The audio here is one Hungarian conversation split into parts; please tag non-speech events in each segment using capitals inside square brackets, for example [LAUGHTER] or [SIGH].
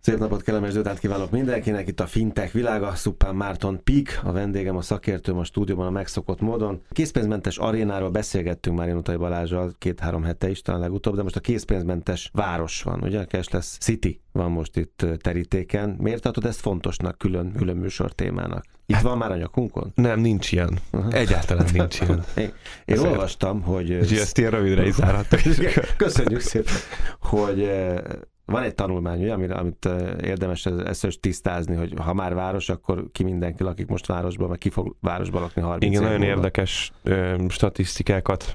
Szép napot, kellemes délután kívánok mindenkinek. Itt a Fintech világa, Szupán Márton Pik, a vendégem, a szakértőm a stúdióban a megszokott módon. Készpénzmentes arénáról beszélgettünk már Utai Balázsral két-három hete is, talán legutóbb, de most a készpénzmentes város van, ugye? lesz City van most itt terítéken. Miért tartod ezt fontosnak, külön, külön műsor témának? Itt hát, van már a nyakunkon? Nem, nincs ilyen. Uh-huh. Egyáltalán nincs ilyen. [LAUGHS] Én, én olvastam, hogy... És ezt ilyen rövidre is [LAUGHS] Köszönjük szépen, hogy van egy tanulmány, ugye, amit, amit érdemes ezt is tisztázni, hogy ha már város, akkor ki mindenki lakik most városban, meg ki fog városban lakni 30 Igen, nagyon múlva. érdekes ö, statisztikákat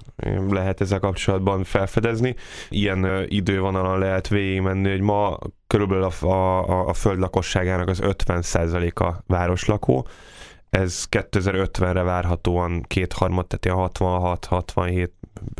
lehet ezzel kapcsolatban felfedezni. Ilyen ö, idővonalon lehet végigmenni, hogy ma körülbelül a, a, a föld lakosságának az 50%-a városlakó, ez 2050-re várhatóan kétharmad, tehát 66-67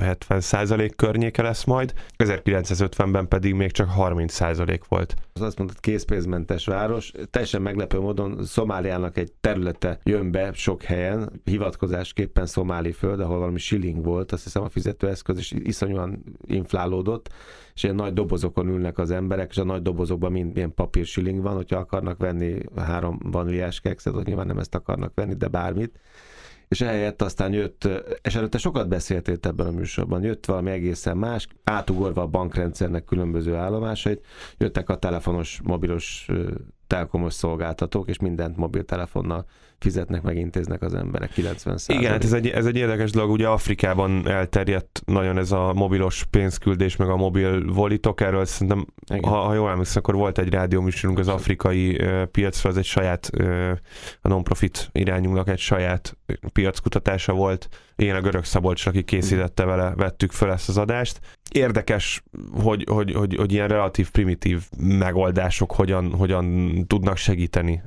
70 százalék környéke lesz majd, 1950-ben pedig még csak 30 százalék volt. Az azt mondtad, készpénzmentes város. Teljesen meglepő módon Szomáliának egy területe jön be sok helyen, hivatkozásképpen szomáli föld, ahol valami shilling volt, azt hiszem a fizetőeszköz, és iszonyúan inflálódott, és ilyen nagy dobozokon ülnek az emberek, és a nagy dobozokban mind ilyen papír shilling van, hogyha akarnak venni három vaníliás kekszet, nyilván nem ezt akarnak venni, de bármit és ehelyett aztán jött, és előtte sokat beszéltél ebben a műsorban, jött valami egészen más, átugorva a bankrendszernek különböző állomásait, jöttek a telefonos, mobilos telekomos szolgáltatók, és mindent mobiltelefonnal fizetnek, meg intéznek az emberek 90 Igen, hát ez egy, ez egy érdekes dolog, ugye Afrikában elterjedt nagyon ez a mobilos pénzküldés, meg a mobil volitok, erről szerintem, ha, ha jól emlékszem, akkor volt egy rádióműsorunk az afrikai uh, piacra, az egy saját, uh, a non-profit irányunknak egy saját piackutatása volt, én a Görög Szabolcs, aki készítette vele, vettük fel ezt az adást. Érdekes, hogy, hogy, hogy, hogy ilyen relatív primitív megoldások hogyan, hogyan tudnak segíteni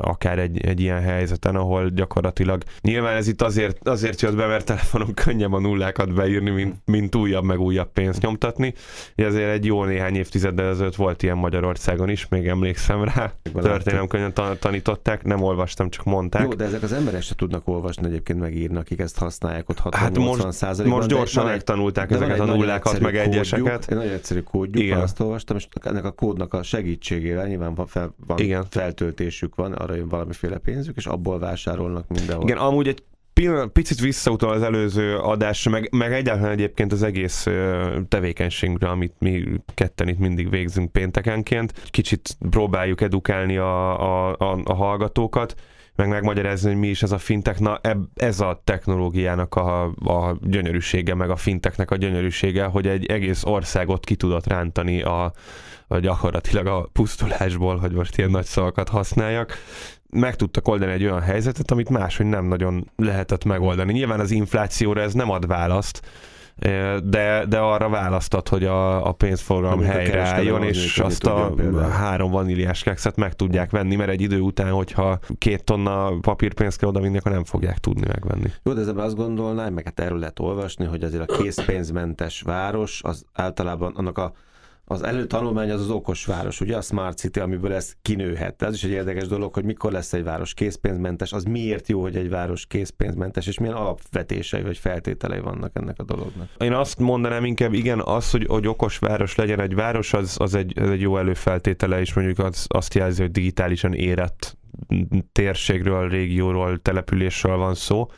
akár egy, egy ilyen helyzeten, ahol gyakorlatilag nyilván ez itt azért, azért jött be, mert telefonon [LAUGHS] könnyebb a nullákat beírni, mint, mint újabb meg újabb pénzt nyomtatni. Ezért egy jó néhány évtizeddel ezelőtt volt ilyen Magyarországon is, még emlékszem rá. Történelem könnyen tanították, nem olvastam, csak mondták. Jó, de ezek az emberek se tudnak olvasni egyébként megírni, akik ezt használják ott 60 hát most. Most gyorsan megtanulták ezeket a nullákat, meg egyeseket. Egy nagyon egyszerű kódjuk, Igen. azt olvastam, és ennek a kódnak a segítségével nyilván van, fel, van Igen. feltöltésük van, arra jön valamiféle pénzük, és abból vásárolnak mindenhol. Igen, amúgy egy picit visszautal az előző adásra, meg, meg egyáltalán egyébként az egész tevékenységre, amit mi ketten itt mindig végzünk péntekenként. Kicsit próbáljuk edukálni a, a, a, a hallgatókat meg megmagyarázni, hogy mi is ez a fintech. Na, ez a technológiának a, a gyönyörűsége, meg a finteknek a gyönyörűsége, hogy egy egész országot ki tudott rántani a, a gyakorlatilag a pusztulásból, hogy most ilyen nagy szavakat használjak meg tudtak oldani egy olyan helyzetet, amit máshogy nem nagyon lehetett megoldani. Nyilván az inflációra ez nem ad választ, de, de arra választad, hogy a, a pénzforgalom helyreálljon, és azt a három vaníliás kekszet meg tudják venni, mert egy idő után, hogyha két tonna papírpénzt kell odavinni, akkor nem fogják tudni megvenni. Jó, de ezzel azt gondolnám, meg hát erről lehet olvasni, hogy azért a készpénzmentes város, az általában annak a az előtanulmány az az okos város, ugye a Smart City, amiből ez kinőhet. Ez is egy érdekes dolog, hogy mikor lesz egy város készpénzmentes, az miért jó, hogy egy város készpénzmentes, és milyen alapvetései vagy feltételei vannak ennek a dolognak. Én azt mondanám inkább, igen, az, hogy, hogy okos város legyen egy város, az, az, egy, az egy jó előfeltétele, és mondjuk az, azt jelzi, hogy digitálisan érett térségről, régióról, településről van szó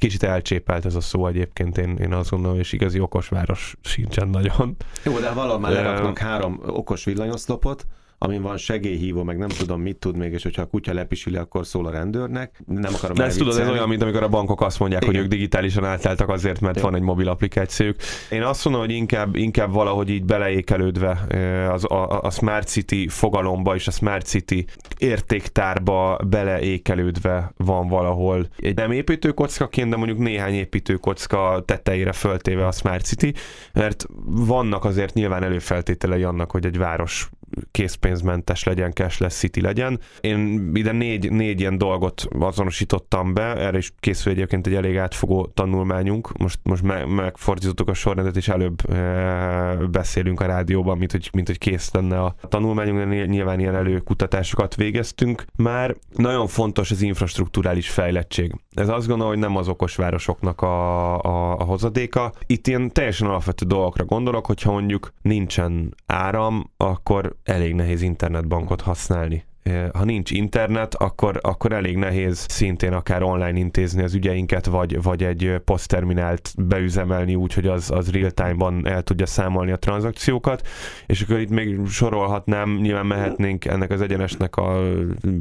Kicsit elcsépelt ez a szó egyébként, én, én azt gondolom, és igazi okos város sincsen nagyon. Jó, de valahol már leraknak három okos villanyoszlopot, amin van segélyhívó, meg nem tudom mit tud még, és hogyha a kutya lepisili, akkor szól a rendőrnek. Nem akarom De ezt tudod, ez olyan, mint amikor a bankok azt mondják, Igen. hogy ők digitálisan átálltak azért, mert Igen. van egy mobil applikációjuk. Én azt mondom, hogy inkább, inkább valahogy így beleékelődve az, a, a Smart City fogalomba és a Smart City értéktárba beleékelődve van valahol egy nem építőkockaként, de mondjuk néhány építőkocka tetejére föltéve a Smart City, mert vannak azért nyilván előfeltételei annak, hogy egy város készpénzmentes legyen, cashless city legyen. Én ide négy, négy ilyen dolgot azonosítottam be, erre is készül egyébként egy elég átfogó tanulmányunk. Most, most me- megfordítottuk a sorrendet, és előbb e, beszélünk a rádióban, mint hogy, mint hogy kész lenne a tanulmányunk, de nyilván ilyen előkutatásokat végeztünk. Már nagyon fontos az infrastruktúrális fejlettség. Ez azt gondolom, hogy nem az okos városoknak a, a, a hozadéka. Itt ilyen teljesen alapvető dolgokra gondolok, hogyha mondjuk nincsen áram, akkor elég nehéz internetbankot használni ha nincs internet, akkor, akkor elég nehéz szintén akár online intézni az ügyeinket, vagy, vagy egy posztterminált beüzemelni úgy, hogy az, az real-time-ban el tudja számolni a tranzakciókat, és akkor itt még sorolhatnám, nyilván mehetnénk ennek az egyenesnek a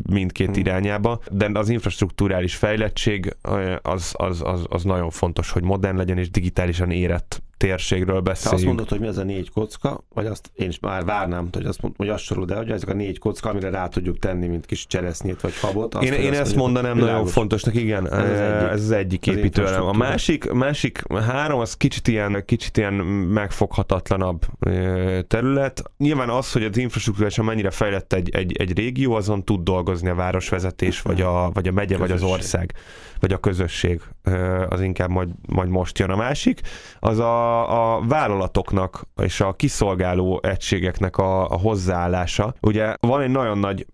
mindkét hmm. irányába, de az infrastruktúrális fejlettség az, az, az, az nagyon fontos, hogy modern legyen és digitálisan érett térségről beszéljünk. Te azt mondod, hogy mi az a négy kocka, vagy azt én is már várnám, hogy azt, mond, hogy azt sorol, de hogy ezek a négy kocka, amire rá tudjuk tenni, mint kis cseresznyét vagy habot. Azt, én, én ezt mondanám világos. nagyon fontosnak, igen, ez az egyik, ez az egyik építőelem. A másik, másik három az kicsit ilyen, kicsit ilyen megfoghatatlanabb terület. Nyilván az, hogy az infrastruktúrásan mennyire fejlett egy, egy, egy régió, azon tud dolgozni a városvezetés, vagy a, vagy a megye, közösség. vagy az ország, vagy a közösség. Az inkább majd, majd most jön a másik. Az a a, vállalatoknak és a kiszolgáló egységeknek a, a hozzáállása. Ugye van egy nagyon nagy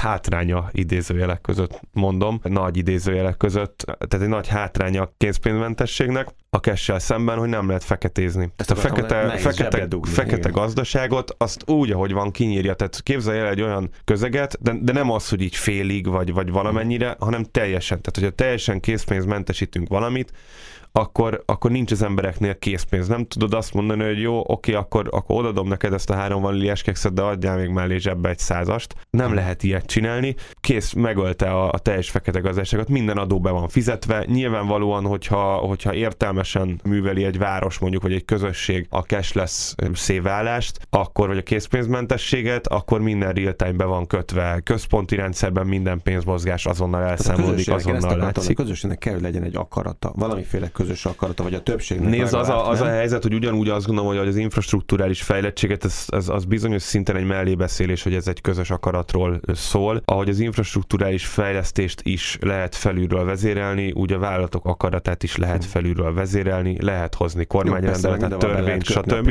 hátránya idézőjelek között, mondom, nagy idézőjelek között, tehát egy nagy hátránya a készpénzmentességnek, a kessel szemben, hogy nem lehet feketézni. Ezt a fekete, fekete, dugni, fekete gazdaságot azt úgy, ahogy van, kinyírja. Tehát képzelj el egy olyan közeget, de, de nem az, hogy így félig, vagy, vagy valamennyire, hanem teljesen. Tehát, hogyha teljesen készpénzmentesítünk valamit, akkor, akkor nincs az embereknél készpénz. Nem tudod azt mondani, hogy jó, oké, akkor, akkor odadom neked ezt a három vaníliás kekszet, de adjál még mellé zsebbe egy százast. Nem lehet ilyet csinálni. Kész, megölte a, a teljes fekete gazdaságot, minden adó be van fizetve. Nyilvánvalóan, hogyha, hogyha értelmesen műveli egy város, mondjuk, vagy egy közösség a cashless szévállást, akkor, vagy a készpénzmentességet, akkor minden real-time be van kötve. Központi rendszerben minden pénzmozgás azonnal elszámolódik, azonnal látszik. A közösségnek kell, hogy legyen egy akarata, valamiféle közös akarata, vagy a többségnek. Nézd, az a, az a helyzet, hogy ugyanúgy azt gondolom, hogy az infrastruktúrális fejlettséget, ez, ez, az bizonyos szinten egy mellébeszélés, hogy ez egy közös akaratról szól. Ahogy az infrastruktúrális fejlesztést is lehet felülről vezérelni, úgy a vállalatok akaratát is lehet hmm. felülről vezérelni, lehet hozni kormányrendeletet, törvényt, stb.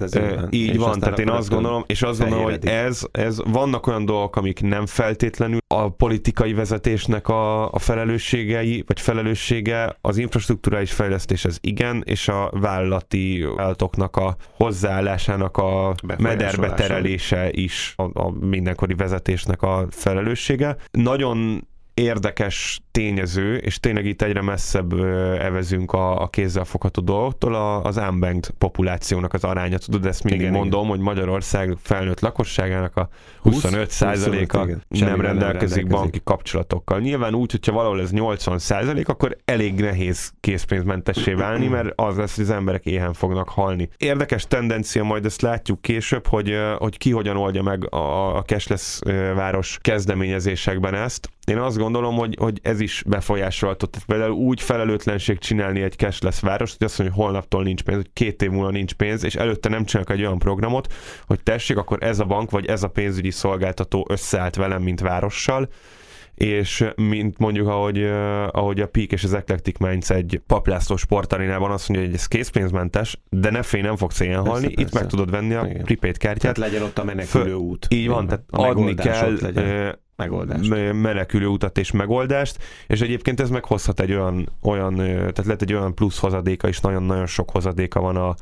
Ez így van, tehát én azt gondolom, és azt gondolom, hogy ez, ez vannak olyan dolgok, amik nem feltétlenül a politikai vezetésnek a, a felelősségei, vagy felelőssége, az infrastruktúra kulturális fejlesztés az igen, és a vállalati állatoknak a hozzáállásának a mederbe terelése is a, a mindenkori vezetésnek a felelőssége. Nagyon érdekes tényező, és tényleg itt egyre messzebb evezünk a, a kézzel fogható dolgoktól, a, az unbanked populációnak az aránya. Tudod, ezt mindig igen, mondom, igen. hogy Magyarország felnőtt lakosságának a 25 százaléka nem, nem rendelkezik banki kapcsolatokkal. Nyilván úgy, hogyha valahol ez 80 százalék, akkor elég nehéz készpénzmentessé válni, mert az lesz, hogy az emberek éhen fognak halni. Érdekes tendencia, majd ezt látjuk később, hogy, hogy ki hogyan oldja meg a, a cashless város kezdeményezésekben ezt. Én azt gondolom, hogy, hogy ez is befolyásolható. Tehát például úgy felelőtlenség csinálni egy cashless város, hogy azt mondja, hogy holnaptól nincs pénz, hogy két év múlva nincs pénz, és előtte nem csinálok egy olyan programot, hogy tessék, akkor ez a bank, vagy ez a pénzügyi szolgáltató összeállt velem, mint várossal, és mint mondjuk, ahogy, ahogy a Peak és az Eclectic Minds egy paplászló sportarénában azt mondja, hogy ez készpénzmentes, de ne félj, nem fogsz ilyen halni, itt persze. meg tudod venni a Igen. prepaid kártyát. Tehát legyen ott a menekülő út. Így van, tehát adni kell megoldást. menekülő utat és megoldást, és egyébként ez meghozhat egy olyan, olyan tehát lehet egy olyan plusz hozadéka is, nagyon-nagyon sok hozadéka van a,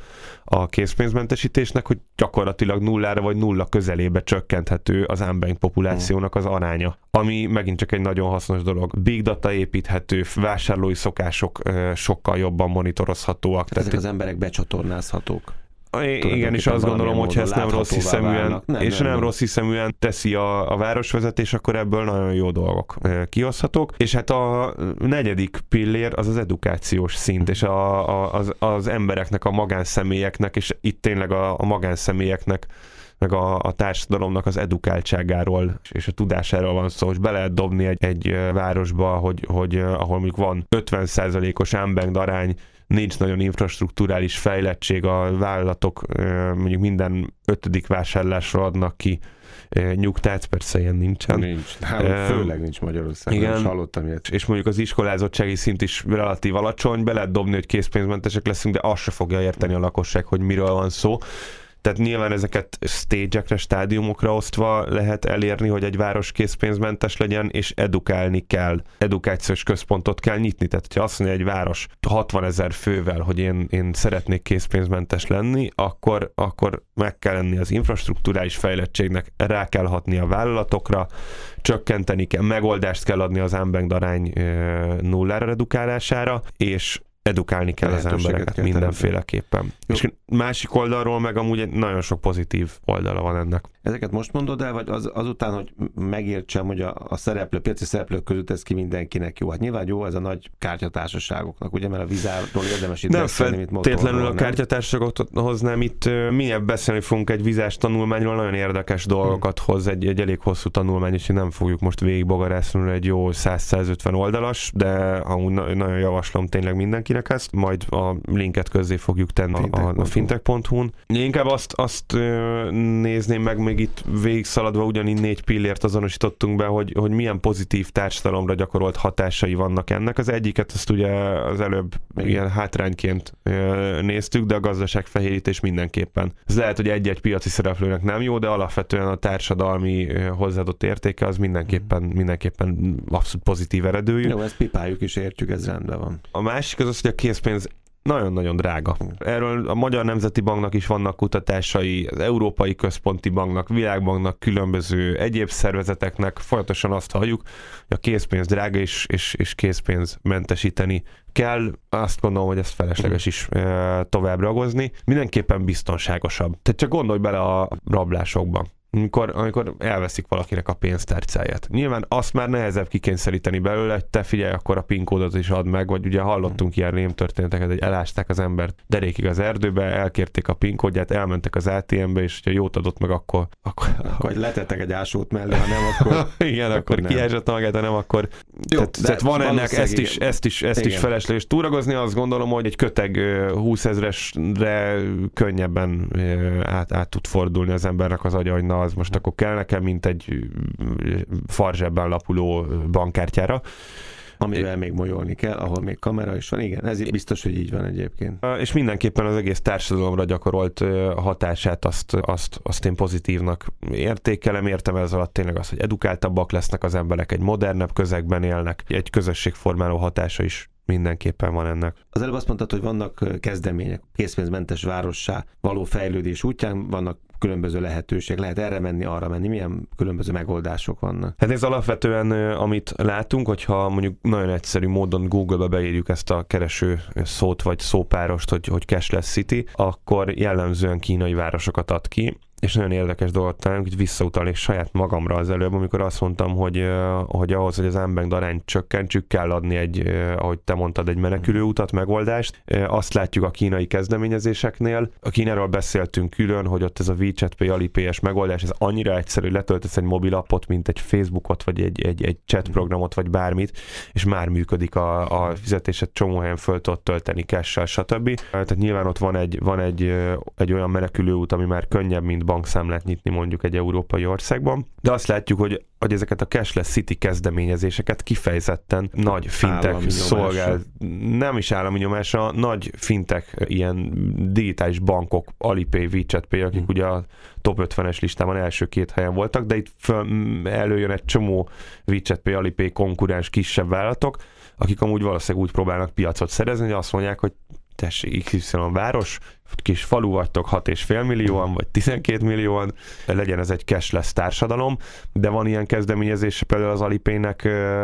a készpénzmentesítésnek, hogy gyakorlatilag nullára vagy nulla közelébe csökkenthető az unbank populációnak az aránya, ami megint csak egy nagyon hasznos dolog. Big data építhető, vásárlói szokások sokkal jobban monitorozhatóak. Tehát ezek az emberek becsatornázhatók. Igen, és azt gondolom, hogy ezt nem rossz hiszeműen, nem, és nem, nem, rossz hiszeműen teszi a, a városvezetés, akkor ebből nagyon jó dolgok kihozhatók. És hát a negyedik pillér az az edukációs szint, és a, a, az, az embereknek, a magánszemélyeknek, és itt tényleg a, a magánszemélyeknek meg a, a társadalomnak az edukáltságáról és a tudásáról van szó, és be lehet dobni egy, egy városba, hogy, hogy ahol mondjuk van 50%-os unbanked arány, nincs nagyon infrastruktúrális fejlettség, a vállalatok mondjuk minden ötödik vásárlásra adnak ki nyugtát, persze ilyen nincsen. Nincs, hát, főleg nincs Magyarországon, Igen, is hallottam ilyet. És mondjuk az iskolázottsági szint is relatív alacsony, be lehet dobni, hogy készpénzmentesek leszünk, de azt se fogja érteni a lakosság, hogy miről van szó. Tehát nyilván ezeket stage-ekre, stádiumokra osztva lehet elérni, hogy egy város készpénzmentes legyen, és edukálni kell. Edukációs központot kell nyitni. Tehát, ha azt mondja egy város 60 ezer fővel, hogy én, én szeretnék készpénzmentes lenni, akkor, akkor meg kell lenni az infrastruktúrális fejlettségnek, rá kell hatni a vállalatokra, csökkenteni kell, megoldást kell adni az unbanked arány nullára redukálására, és edukálni kell az embereket kell mindenféleképpen. Jó. És másik oldalról meg amúgy egy nagyon sok pozitív oldala van ennek. Ezeket most mondod el, vagy az, azután, hogy megértsem, hogy a, a szereplő, piaci szereplők között ez ki mindenkinek jó? Hát nyilván jó ez a nagy kártyatársaságoknak, ugye, mert a vizárról érdemes itt nem beszélni, mint Tétlenül a kártyatársaságokhoz nem, itt minél beszélni fogunk egy vizás tanulmányról, nagyon érdekes dolgokat hmm. hoz, egy, egy elég hosszú tanulmány, és nem fogjuk most végigbogarászni egy jó 100-150 oldalas, de amúgy nagyon javaslom tényleg mindenkinek ezt, majd a linket közzé fogjuk tenni a, a, a fintech.hu-n. Inkább azt, azt nézném meg, még itt végigszaladva ugyanígy négy pillért azonosítottunk be, hogy, hogy milyen pozitív társadalomra gyakorolt hatásai vannak ennek. Az egyiket azt ugye az előbb ilyen hátrányként néztük, de a gazdaság fehérítés mindenképpen. Ez lehet, hogy egy-egy piaci szereplőnek nem jó, de alapvetően a társadalmi hozzáadott értéke az mindenképpen, mindenképpen abszolút pozitív eredőjű. Jó, ezt pipáljuk is értjük, ez rendben van. A másik az az, hogy a készpénz nagyon-nagyon drága. Erről a Magyar Nemzeti Banknak is vannak kutatásai, az Európai Központi Banknak, Világbanknak, különböző egyéb szervezeteknek folyamatosan azt halljuk, hogy a készpénz drága és, és, és készpénz mentesíteni kell. Azt gondolom, hogy ezt felesleges is e, tovább ragozni. Mindenképpen biztonságosabb. Tehát csak gondolj bele a rablásokba amikor, amikor elveszik valakinek a pénztárcáját. Nyilván azt már nehezebb kikényszeríteni belőle, hogy te figyelj, akkor a PIN kódot is add meg, vagy ugye hallottunk ilyen rémtörténeteket, hogy elásták az embert derékig az erdőbe, elkérték a PIN kódját, elmentek az ATM-be, és hogyha jót adott meg, akkor... Akkor, akkor letettek egy ásót mellé, ha nem, akkor... [LAUGHS] Igen, akkor, akkor kiesett magát, ha nem, akkor... Jó, tehát, tehát van ennek, ezt is, ezt is, ezt is felesleges túragozni, azt gondolom, hogy egy köteg 20 ezresre könnyebben át, át tud fordulni az embernek az agya, hogy na, az most akkor kell nekem, mint egy farzsebben lapuló bankkártyára. Amivel még molyolni kell, ahol még kamera is van. Igen, ez biztos, hogy így van egyébként. És mindenképpen az egész társadalomra gyakorolt hatását azt, azt, azt én pozitívnak értékelem. Értem ez alatt tényleg az, hogy edukáltabbak lesznek az emberek, egy modernebb közegben élnek, egy közösségformáló hatása is mindenképpen van ennek. Az előbb azt mondtad, hogy vannak kezdemények, készpénzmentes várossá való fejlődés útján, vannak különböző lehetőség, lehet erre menni, arra menni, milyen különböző megoldások vannak? Hát ez alapvetően, amit látunk, hogyha mondjuk nagyon egyszerű módon Google-be beírjuk ezt a kereső szót vagy szópárost, hogy, hogy Cashless City, akkor jellemzően kínai városokat ad ki, és nagyon érdekes dolgot találunk, hogy visszautalnék saját magamra az előbb, amikor azt mondtam, hogy, hogy ahhoz, hogy az ember arány csökkentsük, kell adni egy, ahogy te mondtad, egy menekülő utat, megoldást. Azt látjuk a kínai kezdeményezéseknél. A Kínáról beszéltünk külön, hogy ott ez a WeChat Pay, Alipay-es megoldás, ez annyira egyszerű, letöltesz egy mobilappot, mint egy Facebookot, vagy egy, egy, egy chat programot, vagy bármit, és már működik a, a fizetésed csomó helyen föl tudod tölteni cash stb. Tehát nyilván ott van egy, van egy, egy olyan menekülő út, ami már könnyebb, mint bankszámlát nyitni mondjuk egy európai országban, de azt látjuk, hogy, hogy ezeket a cashless city kezdeményezéseket kifejezetten nagy fintek szolgál, nem is állami nyomásra, nagy fintek ilyen digitális bankok, Alipay, WeChat Pay, akik hmm. ugye a top 50-es listában első két helyen voltak, de itt föl, előjön egy csomó WeChat Pay, Alipay konkurens kisebb vállalatok, akik amúgy valószínűleg úgy próbálnak piacot szerezni, hogy azt mondják, hogy tessék, XY város, kis falu vagytok 6,5 millióan, vagy 12 millióan, legyen ez egy cashless társadalom, de van ilyen kezdeményezés például az Alipaynek,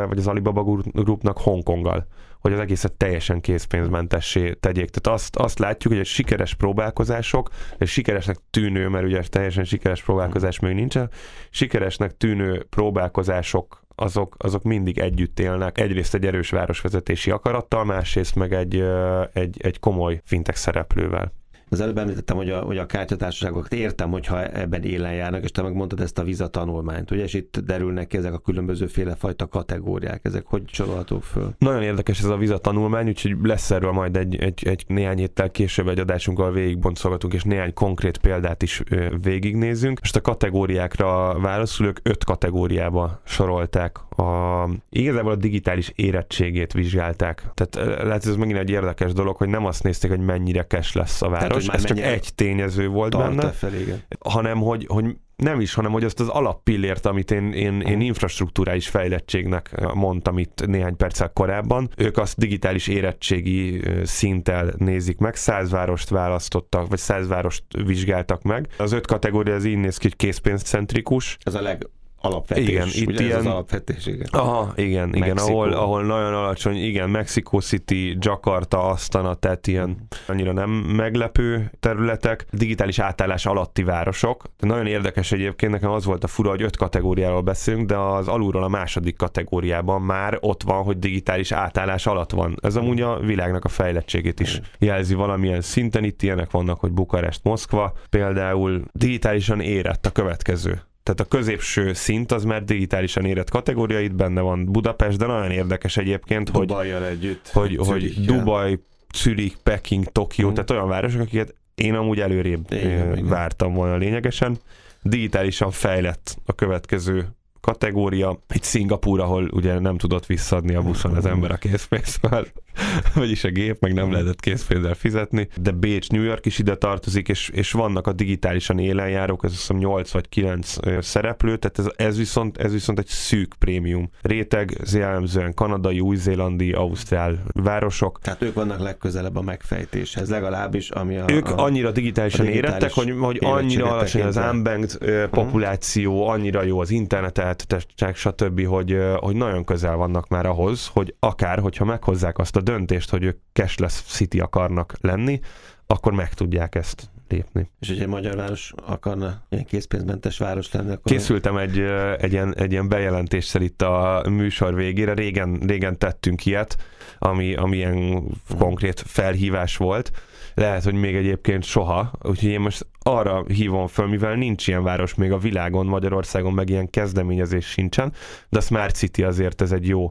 vagy az Alibaba Groupnak Hongkonggal hogy az egészet teljesen készpénzmentessé tegyék. Tehát azt, azt látjuk, hogy egy sikeres próbálkozások, és sikeresnek tűnő, mert ugye teljesen sikeres próbálkozás még nincsen, sikeresnek tűnő próbálkozások azok, azok mindig együtt élnek. Egyrészt egy erős városvezetési akarattal, másrészt meg egy, egy, egy komoly fintek szereplővel. Az előbb említettem, hogy a, hogy a kártyatársaságokat értem, hogyha ebben élen járnak, és te megmondtad ezt a viza tanulmányt, ugye, és itt derülnek ki ezek a különböző fajta kategóriák, ezek hogy sorolhatók föl? Nagyon érdekes ez a viza tanulmány, úgyhogy lesz erről majd egy, egy, egy néhány héttel később egy adásunk, végigbontszolgatunk, és néhány konkrét példát is végignézünk. Most a kategóriákra válaszolók öt kategóriába sorolták a, igazából a digitális érettségét vizsgálták. Tehát lehet, ez megint egy érdekes dolog, hogy nem azt nézték, hogy mennyire kes lesz a város, város, ez csak egy tényező volt benne, fel, igen. hanem hogy, hogy nem is, hanem hogy azt az alappillért, amit én, én, én infrastruktúrális fejlettségnek mondtam itt néhány perccel korábban, ők azt digitális érettségi szinttel nézik meg, száz várost választottak, vagy száz várost vizsgáltak meg. Az öt kategória az így néz ki, hogy készpénzcentrikus. Ez a leg alapvetés. Igen, itt ugye ilyen... ez az alapvetés, igen. Aha, igen, igen, ahol, ahol nagyon alacsony, igen, Mexico City, Jakarta, Astana, tehát ilyen annyira nem meglepő területek, digitális átállás alatti városok. De nagyon érdekes egyébként, nekem az volt a fura, hogy öt kategóriáról beszélünk, de az alulról a második kategóriában már ott van, hogy digitális átállás alatt van. Ez amúgy a világnak a fejlettségét is jelzi valamilyen szinten. Itt ilyenek vannak, hogy Bukarest, Moszkva, például digitálisan érett a következő tehát a középső szint az már digitálisan érett kategória, itt benne van Budapest, de nagyon érdekes egyébként, hogy, együtt, hogy, hogy Dubaj, Zürich, Peking, Tokió, hmm. tehát olyan városok, akiket én amúgy előrébb igen, vártam volna lényegesen. Digitálisan fejlett a következő kategória. Egy Szingapúr, ahol ugye nem tudott visszadni a buszon az ember a készpénzvel, [LAUGHS] vagyis a gép, meg nem lehetett készpénzzel fizetni, de Bécs, New York is ide tartozik, és, és vannak a digitálisan élenjárók, ez azt hiszem 8 vagy 9 szereplő, tehát ez, ez, viszont, ez viszont egy szűk prémium. Réteg, ez jellemzően kanadai, új-zélandi, ausztrál városok. Tehát ők vannak legközelebb a megfejtéshez, legalábbis, ami a Ők a, annyira digitálisan a digitális érettek, hogy, hogy annyira alacsony az unbanked populáció, annyira jó az internet stb., hogy, hogy nagyon közel vannak már ahhoz, hogy akár, hogyha meghozzák azt a döntést, hogy ők cashless city akarnak lenni, akkor meg tudják ezt lépni. És hogyha egy magyar város akarna ilyen készpénzmentes város lenni, akkor... Készültem egy, egy, ilyen, egy ilyen bejelentéssel itt a műsor végére, régen, régen tettünk ilyet, ami, ami ilyen konkrét felhívás volt, lehet, hogy még egyébként soha, úgyhogy én most arra hívom föl, mivel nincs ilyen város még a világon, Magyarországon meg ilyen kezdeményezés sincsen, de a Smart City azért ez egy jó,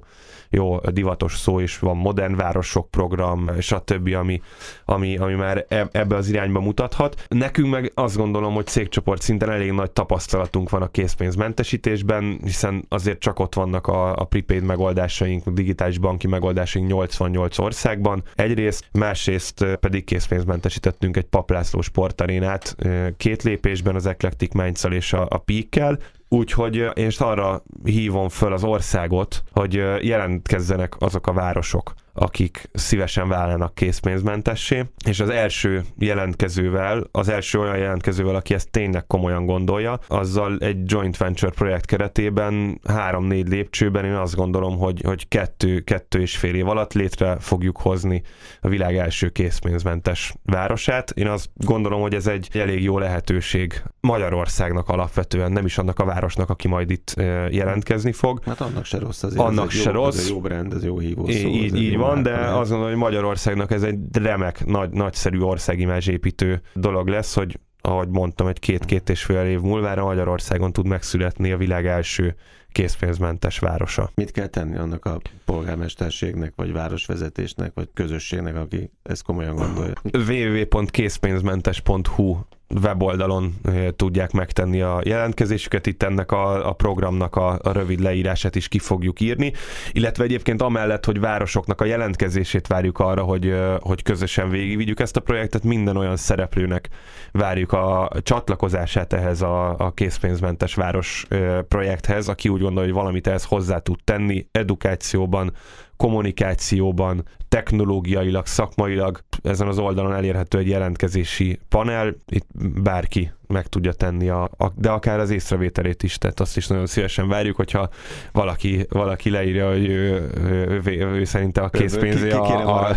jó divatos szó, és van modern városok program, stb., ami, ami, ami már e, ebbe az irányba mutathat. Nekünk meg azt gondolom, hogy cégcsoport szinten elég nagy tapasztalatunk van a készpénzmentesítésben, hiszen azért csak ott vannak a, a prepaid megoldásaink, a digitális banki megoldásaink 88 országban. Egyrészt, másrészt pedig készpénzmentesítettünk egy Paplászló sportarénát két lépésben az Eclectic minds és a, a Peak-kel, Úgyhogy most arra hívom föl az országot, hogy jelentkezzenek azok a városok, akik szívesen vállalnak készpénzmentessé, és az első jelentkezővel, az első olyan jelentkezővel, aki ezt tényleg komolyan gondolja, azzal egy joint venture projekt keretében három-négy lépcsőben én azt gondolom, hogy, hogy kettő, kettő és fél év alatt létre fogjuk hozni a világ első készpénzmentes városát. Én azt gondolom, hogy ez egy elég jó lehetőség Magyarországnak alapvetően, nem is annak a városnak, aki majd itt jelentkezni fog. Hát annak se rossz azért. Annak se jó, rossz. Ez jó brand, ez jó hívó szó. Így, így van, de azt gondolom, hogy Magyarországnak ez egy remek, nagy, nagyszerű országimázsépítő dolog lesz, hogy ahogy mondtam, egy két-két és fél év múlvára Magyarországon tud megszületni a világ első készpénzmentes városa. Mit kell tenni annak a polgármesterségnek, vagy városvezetésnek, vagy közösségnek, aki ezt komolyan gondolja? www.készpénzmentes.hu weboldalon tudják megtenni a jelentkezésüket, itt ennek a, a programnak a, a rövid leírását is ki fogjuk írni, illetve egyébként amellett, hogy városoknak a jelentkezését várjuk arra, hogy, hogy közösen végigvigyük ezt a projektet, minden olyan szereplőnek várjuk a csatlakozását ehhez a, a készpénzmentes város projekthez, aki úgy gondolja, hogy valamit ehhez hozzá tud tenni, edukációban, kommunikációban, technológiailag, szakmailag ezen az oldalon elérhető egy jelentkezési panel, itt bárki meg tudja tenni, a, a, de akár az észrevételét is, tehát azt is nagyon szívesen várjuk, hogyha valaki, valaki leírja, hogy ő, ő, ő, ő szerinte a készpénzé a, a, a,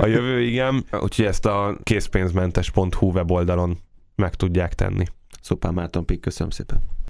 a jövő, igen. Úgyhogy ezt a készpénzmentes.hu weboldalon meg tudják tenni. Szupán Márton Pik, köszönöm szépen.